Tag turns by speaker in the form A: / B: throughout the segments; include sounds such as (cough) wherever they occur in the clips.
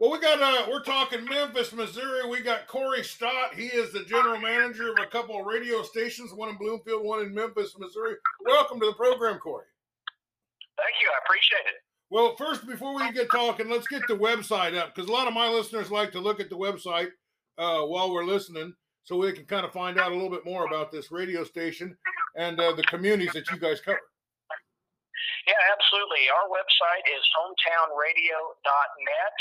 A: Well, we got uh, we're talking Memphis, Missouri. We got Corey Stott. He is the general manager of a couple of radio stations, one in Bloomfield, one in Memphis, Missouri. Welcome to the program, Corey.
B: Thank you. I appreciate it.
A: Well, first, before we get talking, let's get the website up because a lot of my listeners like to look at the website uh, while we're listening, so we can kind of find out a little bit more about this radio station and uh, the communities that you guys cover.
B: Yeah, absolutely. Our website is hometownradio.net.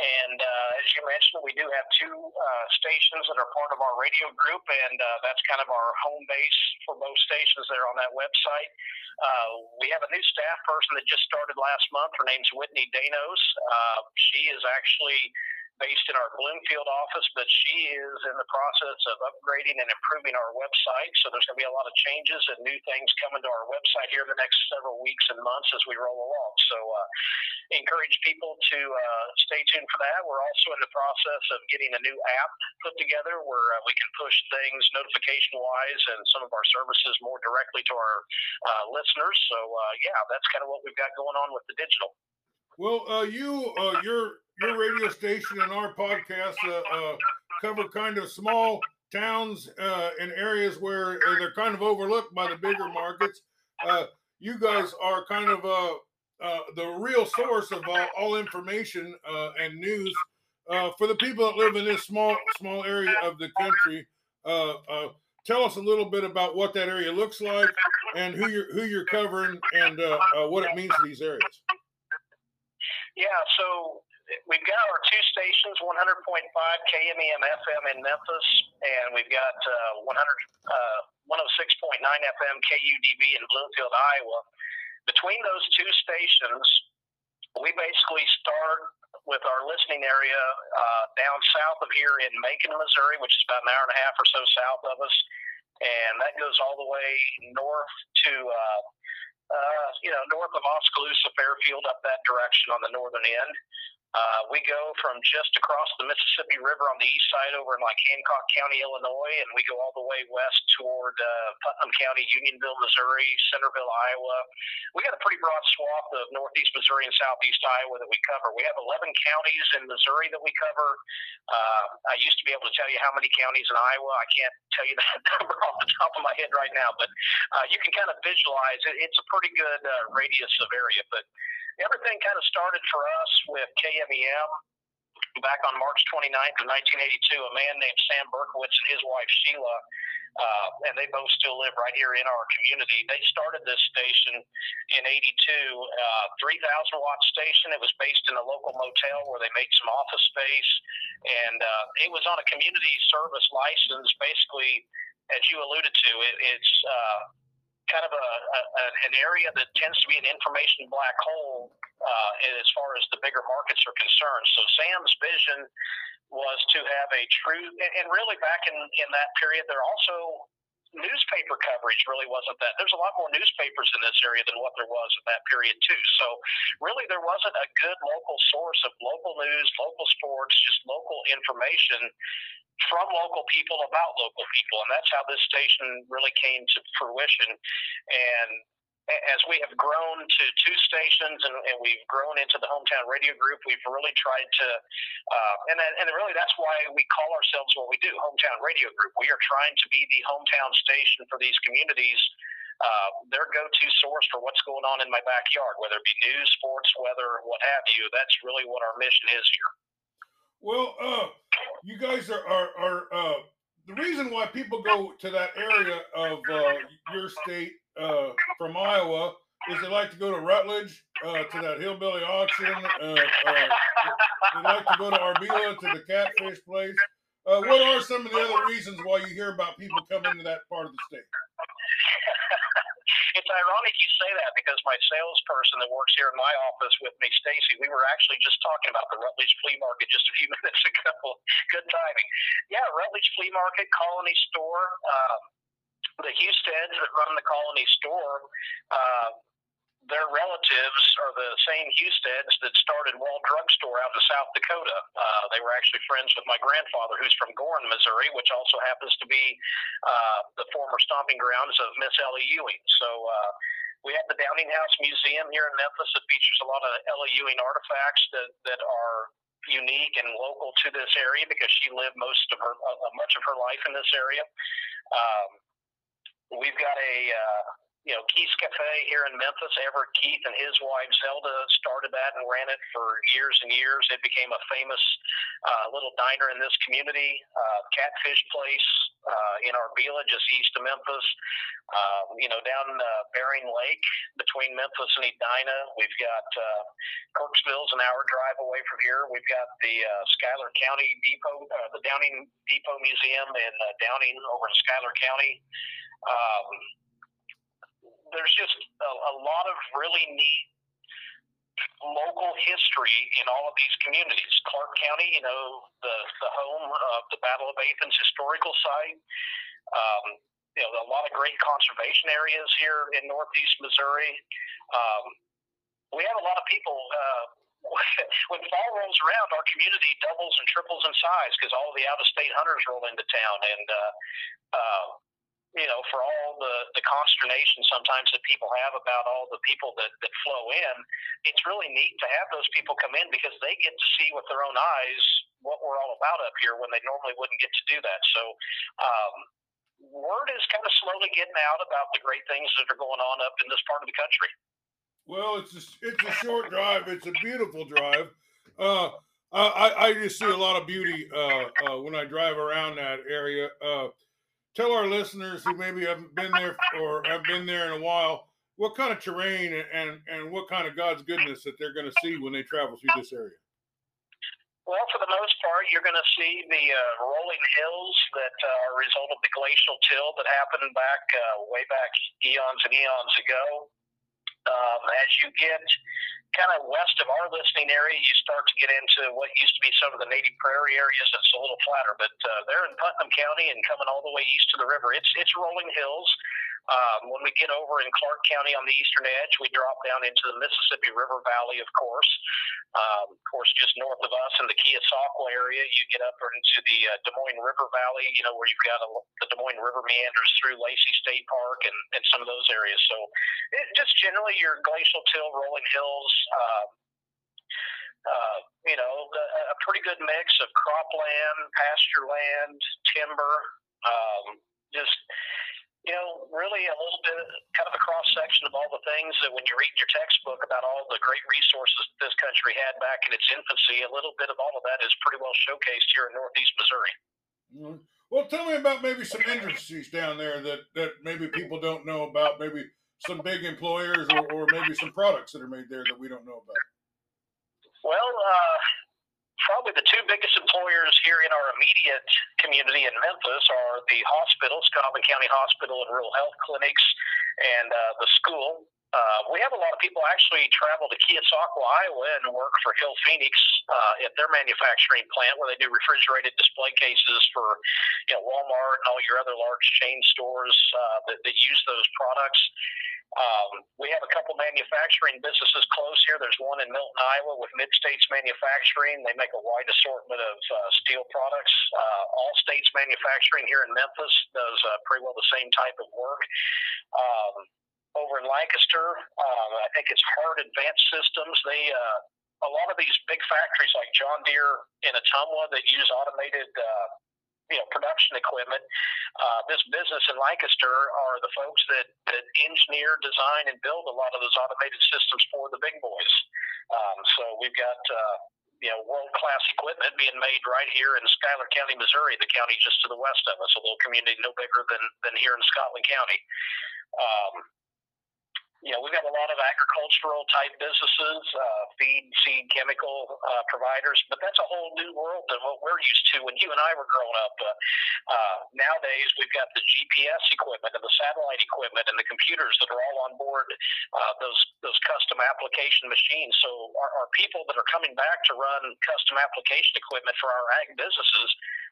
B: And uh, as you mentioned, we do have two uh, stations that are part of our radio group, and uh, that's kind of our home base for both stations there on that website. Uh, we have a new staff person that just started last month. Her name's Whitney Danos. Uh, she is actually based in our Bloomfield office, but she is in the process of upgrading and improving our website. So there's going to be a lot of changes and new things coming to our website here in the next several weeks and months as we roll along. So uh, encourage people to uh, stay tuned for that. We're also in the process of getting a new app put together where uh, we can push things notification wise and some of our services more directly to our uh, listeners. So uh, yeah, that's kind of what we've got going on with the digital.
A: Well, uh, you, uh, your radio station and our podcast uh, uh cover kind of small towns uh, and areas where uh, they're kind of overlooked by the bigger markets. Uh, you guys are kind of uh, uh, the real source of all, information and news for the people that live in this small small area of the country. tell us a little bit about what that area looks like and who you're who you're covering and what it means to these areas.
B: Yeah, so we've got our two stations 100.5 KMEM FM in Memphis, and we've got uh, 100, uh, 106.9 FM KUDV in Bloomfield, Iowa. Between those two stations, we basically start with our listening area uh, down south of here in Macon, Missouri, which is about an hour and a half or so south of us. And that goes all the way north to uh, uh, you know, north of Oskaloosa, Fairfield, up that direction on the northern end. Uh, we go from just across the Mississippi River on the east side over in like Hancock County, Illinois, and we go all the way west toward uh, Putnam County, Unionville, Missouri, Centerville, Iowa. We got a pretty broad swath of northeast Missouri and southeast Iowa that we cover. We have 11 counties in Missouri that we cover. Uh, I used to be able to tell you how many counties in Iowa. I can't tell you (laughs) that number off the top of my head right now, but uh, you can kind of visualize it. It's a pretty good uh, radius of area, but everything kind of started for us with KMEM back on March 29th of 1982. A man named Sam Berkowitz and his wife Sheila, uh, and they both still live right here in our community. They started this station in '82, uh, 3,000 watt station. It was based in a local motel where they made some office space, and uh, it was on a community service license. Basically, as you alluded to, it, it's uh, kind of a, a, an area that tends to be an information black hole uh, as far as the bigger markets are concerned. So Sam's vision was to have a true, and really back in, in that period, there also newspaper coverage really wasn't that. There's a lot more newspapers in this area than what there was at that period too. So really, there wasn't a good local source of local news, local sports, just local information from local people about local people, and that's how this station really came to fruition. And as we have grown to two stations and, and, we've grown into the hometown radio group, we've really tried to, uh, and and really that's why we call ourselves what we do, hometown radio group. We are trying to be the hometown station for these communities. Uh, their go-to source for what's going on in my backyard, whether it be news, sports, weather, what have you. That's really what our mission is here.
A: Well, uh, you guys are are, are uh, the reason why people go to that area of uh, your state uh, from Iowa is they like to go to Rutledge uh, to that hillbilly auction. Uh, they like to go to Arbela to the catfish place. what are some of the other reasons why you hear about people coming to that part of the state?
B: it's ironic you say that because my salesperson that works here in my office with me, Stacy, we were actually just talking about the Rutledge Flea Market just a few (laughs) minutes ago. Good timing. Yeah, Rutledge Flea Market, Colony Store, um, Husteads that run the Colony Store. Uh, their relatives are the same Husteads that started Wall Drugstore out in South Dakota. Uh, they were actually friends with my grandfather, who's from Gorin, Missouri, which also happens to be uh, the former stomping grounds of Miss Ellie Ewing. So uh, we have the Downing House Museum here in Memphis that features a lot of Ellie Ewing artifacts that, that are unique and local to this area because she lived most of her uh, much of her life in this area. Um, we've got a uh, you know, Keith's Cafe here in Memphis. Everett Keith and his wife Zelda started that and ran it for years and years. It became a famous uh, little diner in this community. Uh, Catfish Place uh, in Arbela, just east of Memphis. Um, you know, down uh, Baring Lake between Memphis and Edina, we've got uh, Kirksville's an hour drive away from here. We've got the uh, Schuyler County Depot, uh, the Downing Depot Museum in uh, Downing over in Schuyler County. Um, there's just a, a lot of really neat local history in all of these communities. Clark County, you know, the, the home of the Battle of Athens historical site. Um, you know, a lot of great conservation areas here in Northeast Missouri. Um, we have a lot of people. Uh, (laughs) when fall rolls around, our community doubles and triples in size because all the out-of-state hunters roll into town, and uh, uh, you know, for all the, the consternation sometimes that people have about all the people that, that flow in, it's really neat to have those people come in because they get to see with their own eyes what we're all about up here when they normally wouldn't get to do that. So, um, word is kind of slowly getting out about the great things that are going on up in this part of the country.
A: Well, it's a, it's a short drive. It's a beautiful drive. Uh, I, I just see a lot of beauty uh, uh, when I drive around that area. Uh, tell our listeners who maybe haven't been there or have been there in a while what kind of terrain and, and, what kind of God's goodness that they're going to see when they travel through this area.
B: Well, for the most part, you're going to see the uh, rolling hills that uh, are a result of the glacial till that happened back uh, way back eons and eons ago. Um, as you get kind of west of our listening area, you start to get into what used to be some of the native prairie areas. It's a little flatter, but uh, they're in Putnam County and coming all the way east to the river. It's it's rolling hills. Um, when we get over in Clark County on the eastern edge, we drop down into the Mississippi River Valley, of course. Um, of course, just north of us in the Keosauqua area, you get up into the uh, Des Moines River Valley, you know, where you've got a, the Des Moines River meanders through Lacey State Park and, and some of those areas. So it, just generally your glacial till rolling hills. Um, uh, you know, a, a pretty good mix of cropland, pasture land, timber, um, just you know, really a little bit kind of a cross section of all the things that when you read your textbook about all the great resources this country had back in its infancy, a little bit of all of that is pretty well showcased here in Northeast Missouri.
A: Mm-hmm. Well, tell me about maybe some industries down there that, that maybe people don't know about, maybe some big employers or, or maybe some products that are made there that we don't know about.
B: Well, uh, probably the two biggest employers here in our immediate community in Memphis are the hospitals, Cobbin County Hospital and Rural Health Clinics, and uh, the school. Uh, we have a lot of people actually travel to Keosauqua, Iowa, and work for Hill Phoenix uh, at their manufacturing plant, where they do refrigerated display cases for, you know, Walmart and all your other large chain stores uh, that, that use those products. Um, we have a couple manufacturing businesses close here. There's one in Milton, Iowa, with Mid States Manufacturing. They make a wide assortment of uh, steel products. Uh, All States Manufacturing here in Memphis does uh, pretty well the same type of work. Um, over in Lancaster, um, I think it's Hart Advanced Systems. They uh, a lot of these big factories like John Deere in Ottumwa that use automated uh, you know production equipment. Uh, this business in Lancaster are the folks that, that engineer, design, and build a lot of those automated systems for the big boys. Um, so we've got uh, you know world class equipment being made right here in Schuyler County, Missouri, the county just to the west of us, a little community no bigger than than here in Scotland County. Um, you know, we've got a lot of agricultural type businesses, uh, feed, seed, chemical uh, providers, but that's a whole new world than what we're used to when you and I were growing up. Uh, uh, nowadays, we've got the GPS equipment and the satellite equipment and the computers that are all on board uh, those those custom application machines. So our, our people that are coming back to run custom application equipment for our ag businesses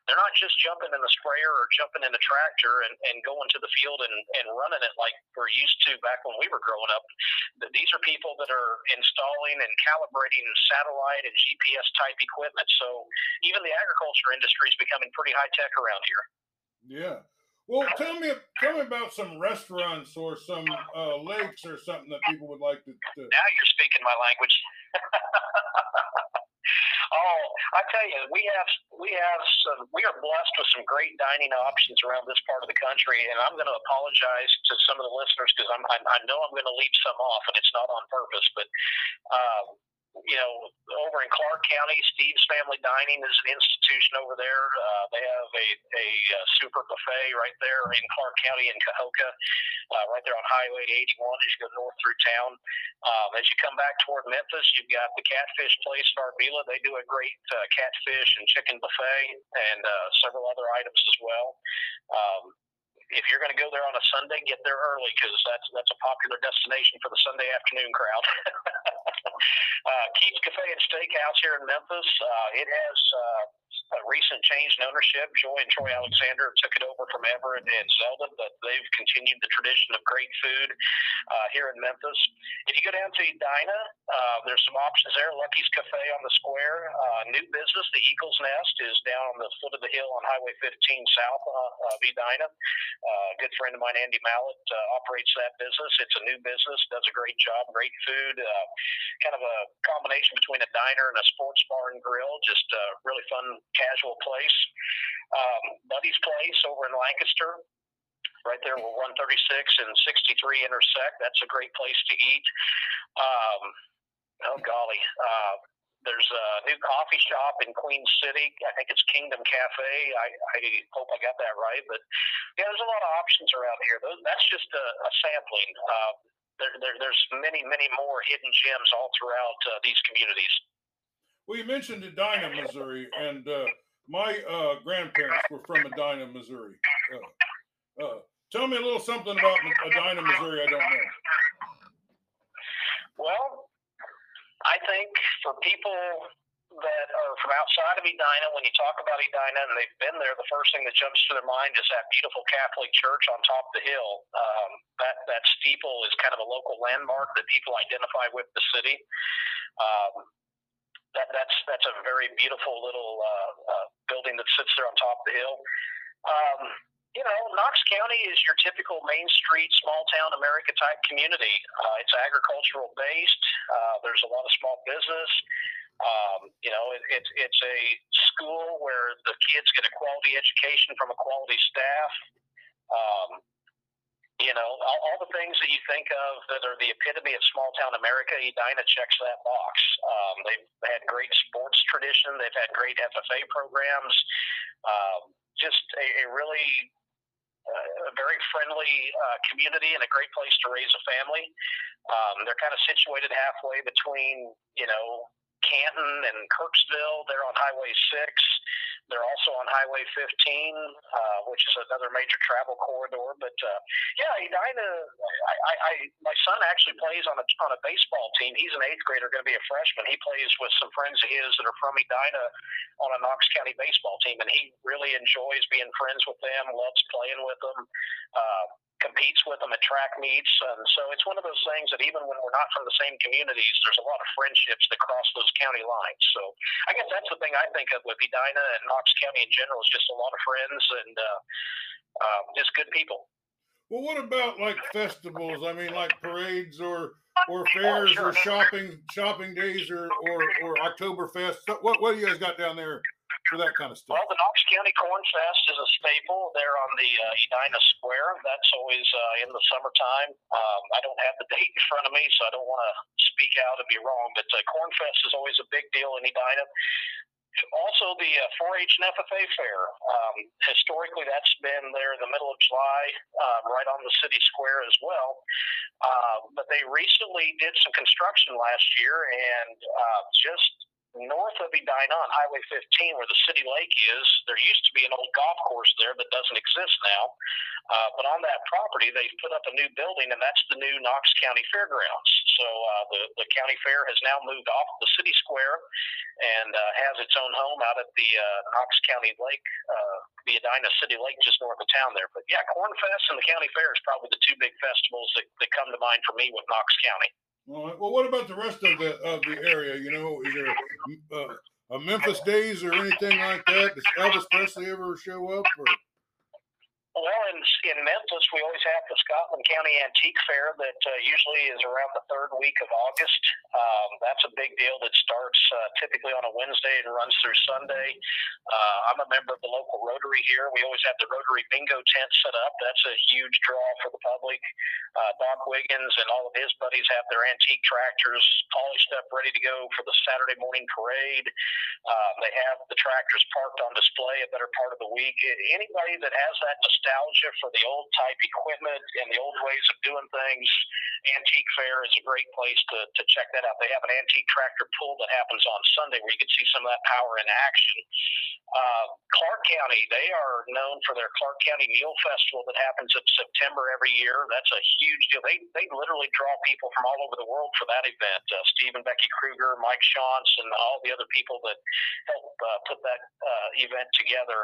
B: they're not just jumping in the sprayer or jumping in the tractor and, and going to the field and, and running it like we're used to back when we were growing up. These are people that are installing and calibrating satellite and GPS type equipment. So even the agriculture industry is becoming pretty high tech around here.
A: Yeah. Well, tell me tell me about some restaurants or some uh, lakes or something that people would like to. to...
B: Now you're speaking my language. (laughs) Oh, I tell you, we have we have some we are blessed with some great dining options around this part of the country, and I'm going to apologize to some of the listeners because I'm I, I know I'm going to leave some off, and it's not on purpose, but. Um, you know, over in Clark County, Steve's Family Dining is an institution over there. Uh, they have a, a, a super buffet right there in Clark County in Kahoka, uh, right there on Highway 81 as you go north through town. Um, as you come back toward Memphis, you've got the Catfish Place in Arbela. They do a great uh, catfish and chicken buffet and uh, several other items as well. Um, if you're going to go there on a Sunday, get there early because that's that's a popular destination for the Sunday afternoon crowd. (laughs) uh, Keith's Cafe and Steakhouse here in Memphis. Uh, it has uh, a recent change in ownership. Joy and Troy Alexander took it over from Everett and Zelda, but they've continued the tradition of great food uh, here in Memphis. If you go down to Edina, uh, there's some options there. Lucky's Cafe on the square. Uh, new business, the Eagle's Nest, is down on the foot of the hill on Highway 15 south uh, of Edina. Uh, a good friend of mine, Andy Mallett, uh, operates that business. It's a new business, does a great job, great food, uh, kind of a combination between a diner and a sports bar and grill. Just a really fun casual place. Um, Buddy's Place over in Lancaster, right there where 136 and 63 intersect. That's a great place to eat. Um, oh golly, uh, there's a new coffee shop in Queen City. I think it's Kingdom Cafe. I, I hope I got that right, but yeah, there's a lot of options around here. That's just a, a sampling. Uh, there, there, there's many, many more hidden gems all throughout uh, these communities.
A: Well, you mentioned Edina, Missouri, and uh, my uh, grandparents were from Edina, Missouri. Uh, uh, tell me a little something about Edina, Missouri. I don't know.
B: Well, I think for people that are from outside of Edina, when you talk about Edina and they've been there, the first thing that jumps to their mind is that beautiful Catholic church on top of the hill. Um, that that steeple is kind of a local landmark that people identify with the city. Um, that that's that's a very beautiful little uh, uh, building that sits there on top of the hill. Um, you know, Knox County is your typical Main Street, small town America type community. Uh, it's agricultural based. Uh, there's a lot of small business. Um, you know, it, it's it's a school where the kids get a quality education from a quality staff. Um, you know, all, all the things that you think of that are the epitome of small town America, Edina checks that box. Um, they've had great sports tradition. They've had great FFA programs. Um, just a, a really a very friendly uh, community and a great place to raise a family. Um, they're kind of situated halfway between, you know, Canton and Kirksville. They're on Highway 6. They're also on Highway 15, uh, which is another major travel corridor. But uh, yeah, Edina, I, I, I, my son actually plays on a on a baseball team. He's an eighth grader, going to be a freshman. He plays with some friends of his that are from Edina on a Knox County baseball team, and he really enjoys being friends with them. Loves playing with them. Uh, competes with them at track meets. And so it's one of those things that even when we're not from the same communities, there's a lot of friendships that cross those county lines. So I guess that's the thing I think of with Edina and Knox County in general is just a lot of friends and uh, uh, just good people.
A: Well, what about like festivals? I mean, like parades or or fairs oh, sure. or shopping shopping days or or or Oktoberfest. What what do you guys got down there for that kind of stuff?
B: Well, the Knox County Corn Fest is a staple there on the uh, Edina Square. That's always uh, in the summertime. Um, I don't have the date in front of me, so I don't want to speak out and be wrong. But uh, Corn Fest is always a big deal in Edina. Also, the uh, 4-H and FFA fair. Um, historically, that's been there in the middle of July, um, right on the city square as well. Uh, but they recently did some construction last year, and uh, just north of Edina on Highway 15, where the city lake is, there used to be an old golf course there that doesn't exist now. Uh, but on that property, they've put up a new building, and that's the new Knox County Fairgrounds. So uh, the the county fair has now moved off the city square and uh, has its own home out at the uh, Knox County Lake, uh, the Edina City Lake, just north of town there. But yeah, Corn Fest and the county fair is probably the two big festivals that, that come to mind for me with Knox County.
A: All right. Well, what about the rest of the of the area? You know, is there uh, a Memphis Days or anything like that? Does Elvis Presley ever show up? Or?
B: Well, in, in Memphis, we always have the Scotland County Antique Fair that uh, usually is around the third week of August. Um, that's a big deal that starts uh, typically on a Wednesday and runs through Sunday. Uh, I'm a member of the local Rotary here. We always have the Rotary Bingo tent set up. That's a huge draw for the public. Uh, Doc Wiggins and all of his buddies have their antique tractors polished up, ready to go for the Saturday morning parade. Uh, they have the tractors parked on display a better part of the week. Anybody that has that nostalgia for the old type equipment and the old ways of doing things, Antique Fair is a great place to, to check that out. They have an antique tractor pull that happens on Sunday where you can see some of that power in action. Uh, Clark County, they are known for their Clark County Mule Festival that happens in September every year. That's a huge deal. They, they literally draw people from all over the world for that event. Uh, Steve and Becky Kruger, Mike Shantz, and all the other people that help uh, put that uh, event together.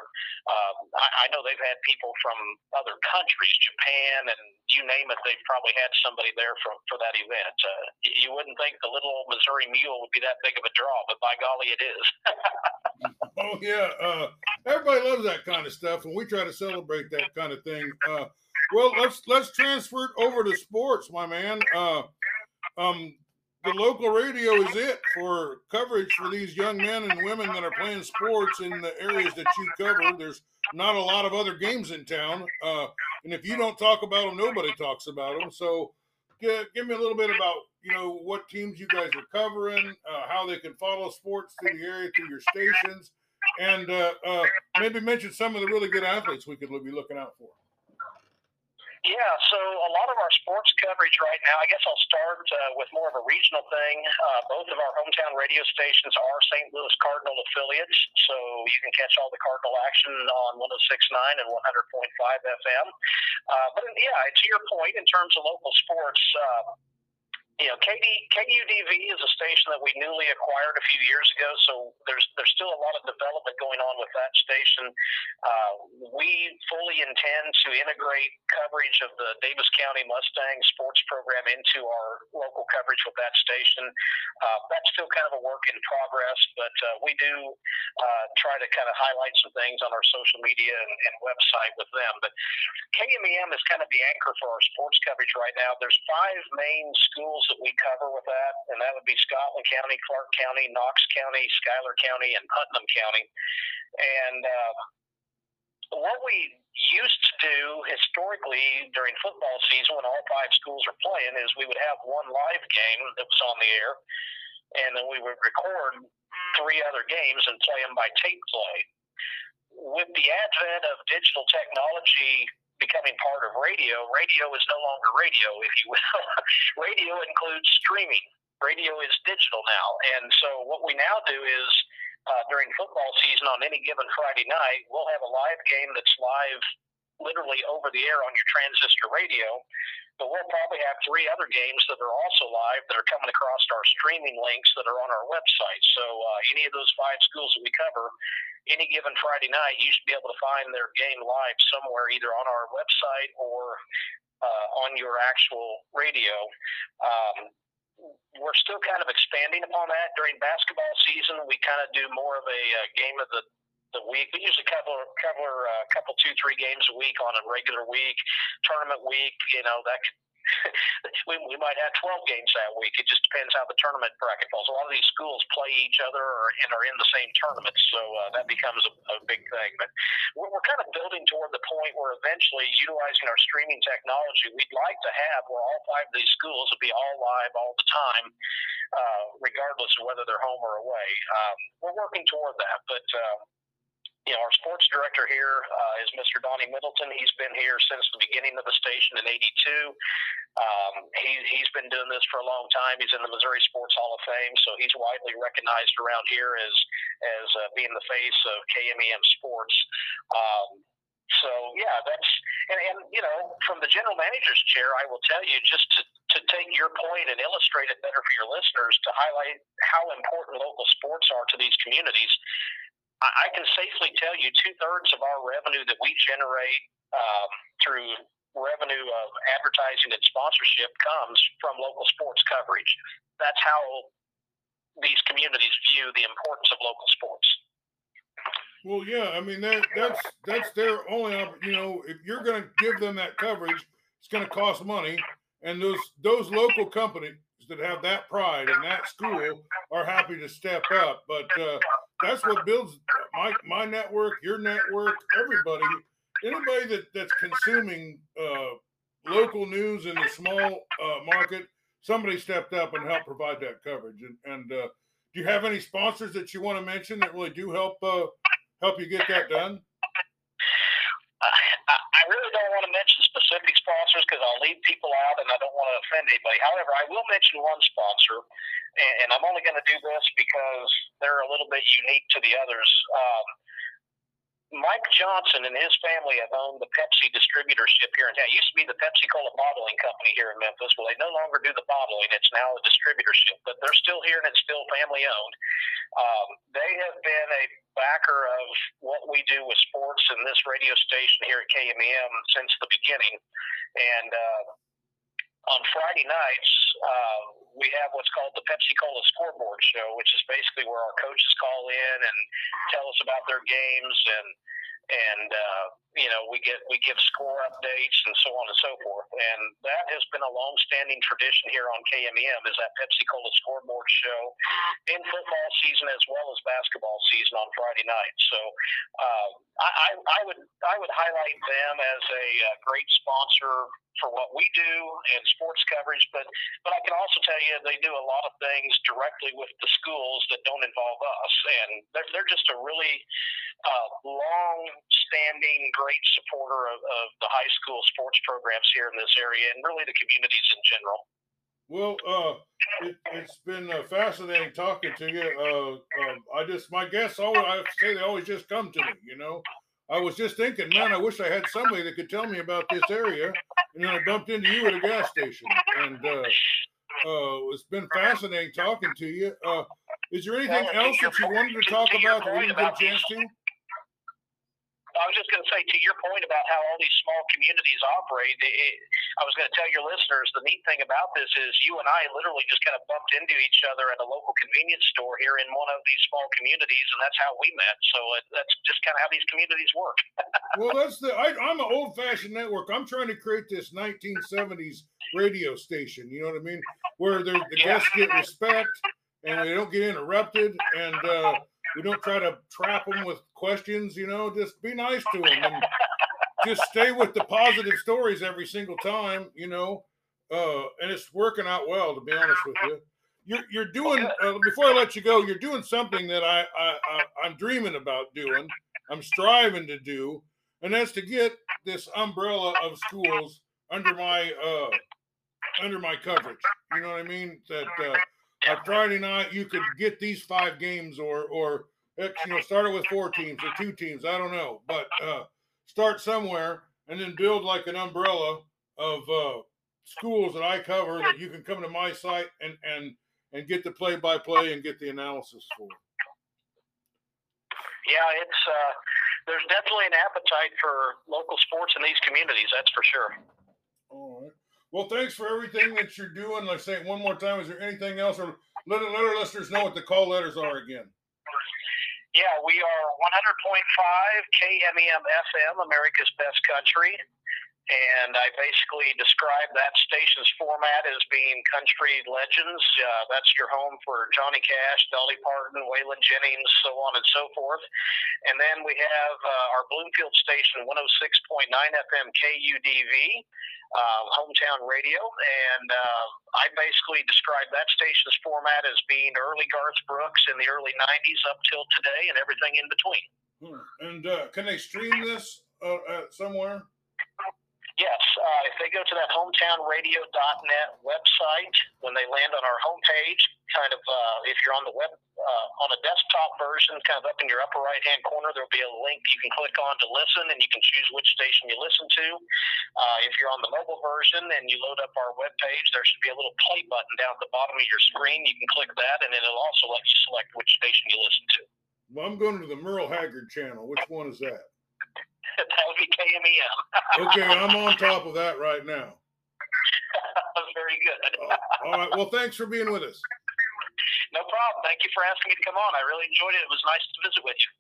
B: Um, I, I know they've had people from other countries, Japan, and you name it. They've probably had somebody there for, for that event. Uh, you wouldn't think the little old Missouri Mule would be that big of a draw, but by golly, it is. (laughs)
A: oh yeah, uh, everybody loves that kind of stuff, and we try to celebrate that kind of thing. Uh, well, let's let's transfer it over to sports, my man. Uh, um, the local radio is it for coverage for these young men and women that are playing sports in the areas that you cover. There's not a lot of other games in town, uh, and if you don't talk about them, nobody talks about them. So, give, give me a little bit about you know what teams you guys are covering, uh, how they can follow sports through the area through your stations, and uh, uh, maybe mention some of the really good athletes we could be looking out for.
B: Yeah, so a lot of our sports coverage right now, I guess I'll start uh, with more of a regional thing. Uh, both of our hometown radio stations are St. Louis Cardinal affiliates, so you can catch all the Cardinal action on 106.9 and 100.5 FM. Uh, but yeah, to your point, in terms of local sports, uh, you know, KD, KUDV is a station that we newly acquired a few years ago, so there's there's still a lot of development going on with that station. Uh, we fully intend to integrate coverage of the Davis County Mustang sports program into our local coverage with that station. Uh, that's still kind of a work in progress, but uh, we do uh, try to kind of highlight some things on our social media and, and website with them. But KMEM is kind of the anchor for our sports coverage right now. There's five main schools that we cover with that, and that would be Scotland County, Clark County, Knox County, Schuyler County, and Putnam County. And uh, what we used to do historically during football season when all five schools are playing is we would have one live game that was on the air, and then we would record three other games and play them by tape play. With the advent of digital technology becoming part of radio, radio is no longer radio, if you will. (laughs) radio includes streaming. Radio is digital now. And so what we now do is uh, during football season on any given Friday night, we'll have a live game that's live literally over the air on your transistor radio. But we'll probably have three other games that are also live that are coming across our streaming links that are on our website. So uh, any of those five schools that we cover, any given Friday night, you should be able to find their game live somewhere, either on our website or uh, on your actual radio. Um, we're still kind of expanding upon that during basketball season. We kind of do more of a, a uh, game of the the week. We usually cover cover a couple, two, three games a week on a regular week. Tournament week, you know, that could (laughs) we, we might have 12 games that week. It just depends how the tournament bracket falls. A lot of these schools play each other or, and are in the same tournament, so uh, that becomes a, a big thing. But we're, we're kind of building toward the point where eventually, utilizing our streaming technology, we'd like to have where all five of these schools will be all live all the time, uh, regardless of whether they're home or away. Um, we're working toward that, but. Uh, you know, our sports director here uh, is Mr. Donnie Middleton. He's been here since the beginning of the station in '82. Um, he, he's been doing this for a long time. He's in the Missouri Sports Hall of Fame, so he's widely recognized around here as as uh, being the face of KMEM sports. Um, so yeah, that's and, and you know, from the general manager's chair, I will tell you just to to take your point and illustrate it better for your listeners to highlight how important local sports are to these communities. I can safely tell you two thirds of our revenue that we generate um, through revenue of advertising and sponsorship comes from local sports coverage. That's how these communities view the importance of local sports.
A: Well, yeah, I mean that that's that's their only you know if you're going to give them that coverage, it's going to cost money, and those those local companies that have that pride and that school are happy to step up. But uh, that's what builds my my network, your network, everybody, anybody that that's consuming uh, local news in the small uh, market. Somebody stepped up and helped provide that coverage. And, and uh, do you have any sponsors that you want to mention that really do help uh, help you get that done?
B: I really don't want to mention specific sponsors because I'll leave people out and I don't want to offend anybody. However, I will mention one sponsor, and I'm only going to do this because they're a little bit unique to the others. Um, Mike Johnson and his family have owned the Pepsi distributorship here in town. It used to be the Pepsi Cola bottling company here in Memphis. Well, they no longer do the bottling. It's now a distributorship, but they're still here and it's still family owned. Um, they have been a backer of what we do with sports and this radio station here at KMEM since the beginning. And uh, on Friday nights, uh, we have what's called the Pepsi Cola Scoreboard Show, which is basically where our coaches call in and tell us about their games and and uh, you know we get we give score updates and so on and so forth. And that has been a long-standing tradition here on KMEM is that Pepsi Cola Scoreboard Show in football season as well as basketball season on Friday night. So uh, I, I would I would highlight them as a, a great sponsor for what we do and sports coverage, but but I can also tell you they do a lot of things directly with the schools that don't involve us, and they're they're just a really uh, long-standing, great supporter of, of the high school sports programs here in this area, and really the communities in general.
A: Well, uh, it, has been uh, fascinating talking to you. Uh, uh, I just, my guests always, I have to say, they always just come to me. You know, I was just thinking, man, I wish I had somebody that could tell me about this area. And then I bumped into you at a gas station, and uh, uh, it's been fascinating talking to you. Uh, is there anything else that you wanted to talk about that we didn't get a chance to?
B: I was just going to say to your point about how all these small communities operate. It, I was going to tell your listeners the neat thing about this is you and I literally just kind of bumped into each other at a local convenience store here in one of these small communities, and that's how we met. So it, that's just kind of how these communities work. (laughs)
A: well, that's the I, I'm an old-fashioned network. I'm trying to create this 1970s radio station. You know what I mean? Where the guests get respect and they don't get interrupted and. uh we don't try to trap them with questions, you know, just be nice to them and just stay with the positive stories every single time, you know. Uh, and it's working out well, to be honest with you. You're, you're doing, uh, before I let you go, you're doing something that I, I, I, I'm dreaming about doing, I'm striving to do, and that's to get this umbrella of schools under my uh, under my coverage. You know what I mean? That uh, on Friday night you could get these five games or or you know start it with four teams or two teams. I don't know, but uh, start somewhere and then build like an umbrella of uh, schools that I cover that you can come to my site and and and get the play by play and get the analysis for.
B: Yeah, it's uh, there's definitely an appetite for local sports in these communities. That's for sure.
A: All right. Well, thanks for everything that you're doing. Let's say it one more time. Is there anything else, or let, let our listeners know what the call letters are again?
B: Yeah, we are 100.5 KMEM FM, America's Best Country. And I basically describe that station's format as being country legends. Uh, that's your home for Johnny Cash, Dolly Parton, Waylon Jennings, so on and so forth. And then we have uh, our Bloomfield station, 106.9 FM KUDV uh, hometown radio, and uh, I basically describe that station's format as being early Garth Brooks in the early '90s up till today, and everything in between.
A: Hmm. And uh, can they stream this uh, somewhere?
B: Uh, if they go to that hometownradio.net website, when they land on our homepage, kind of uh, if you're on the web uh, on a desktop version, kind of up in your upper right hand corner, there'll be a link you can click on to listen, and you can choose which station you listen to. Uh, if you're on the mobile version and you load up our web page, there should be a little play button down at the bottom of your screen. You can click that, and it'll also let you select which station you listen to.
A: Well, I'm going to the Merle Haggard channel. Which one is that? (laughs)
B: that would be KMEM.
A: okay, I'm on top of that right now. (laughs)
B: Very good.
A: Uh, all right. Well, thanks for being with us.
B: No problem. Thank you for asking me to come on. I really enjoyed it. It was nice to visit with you.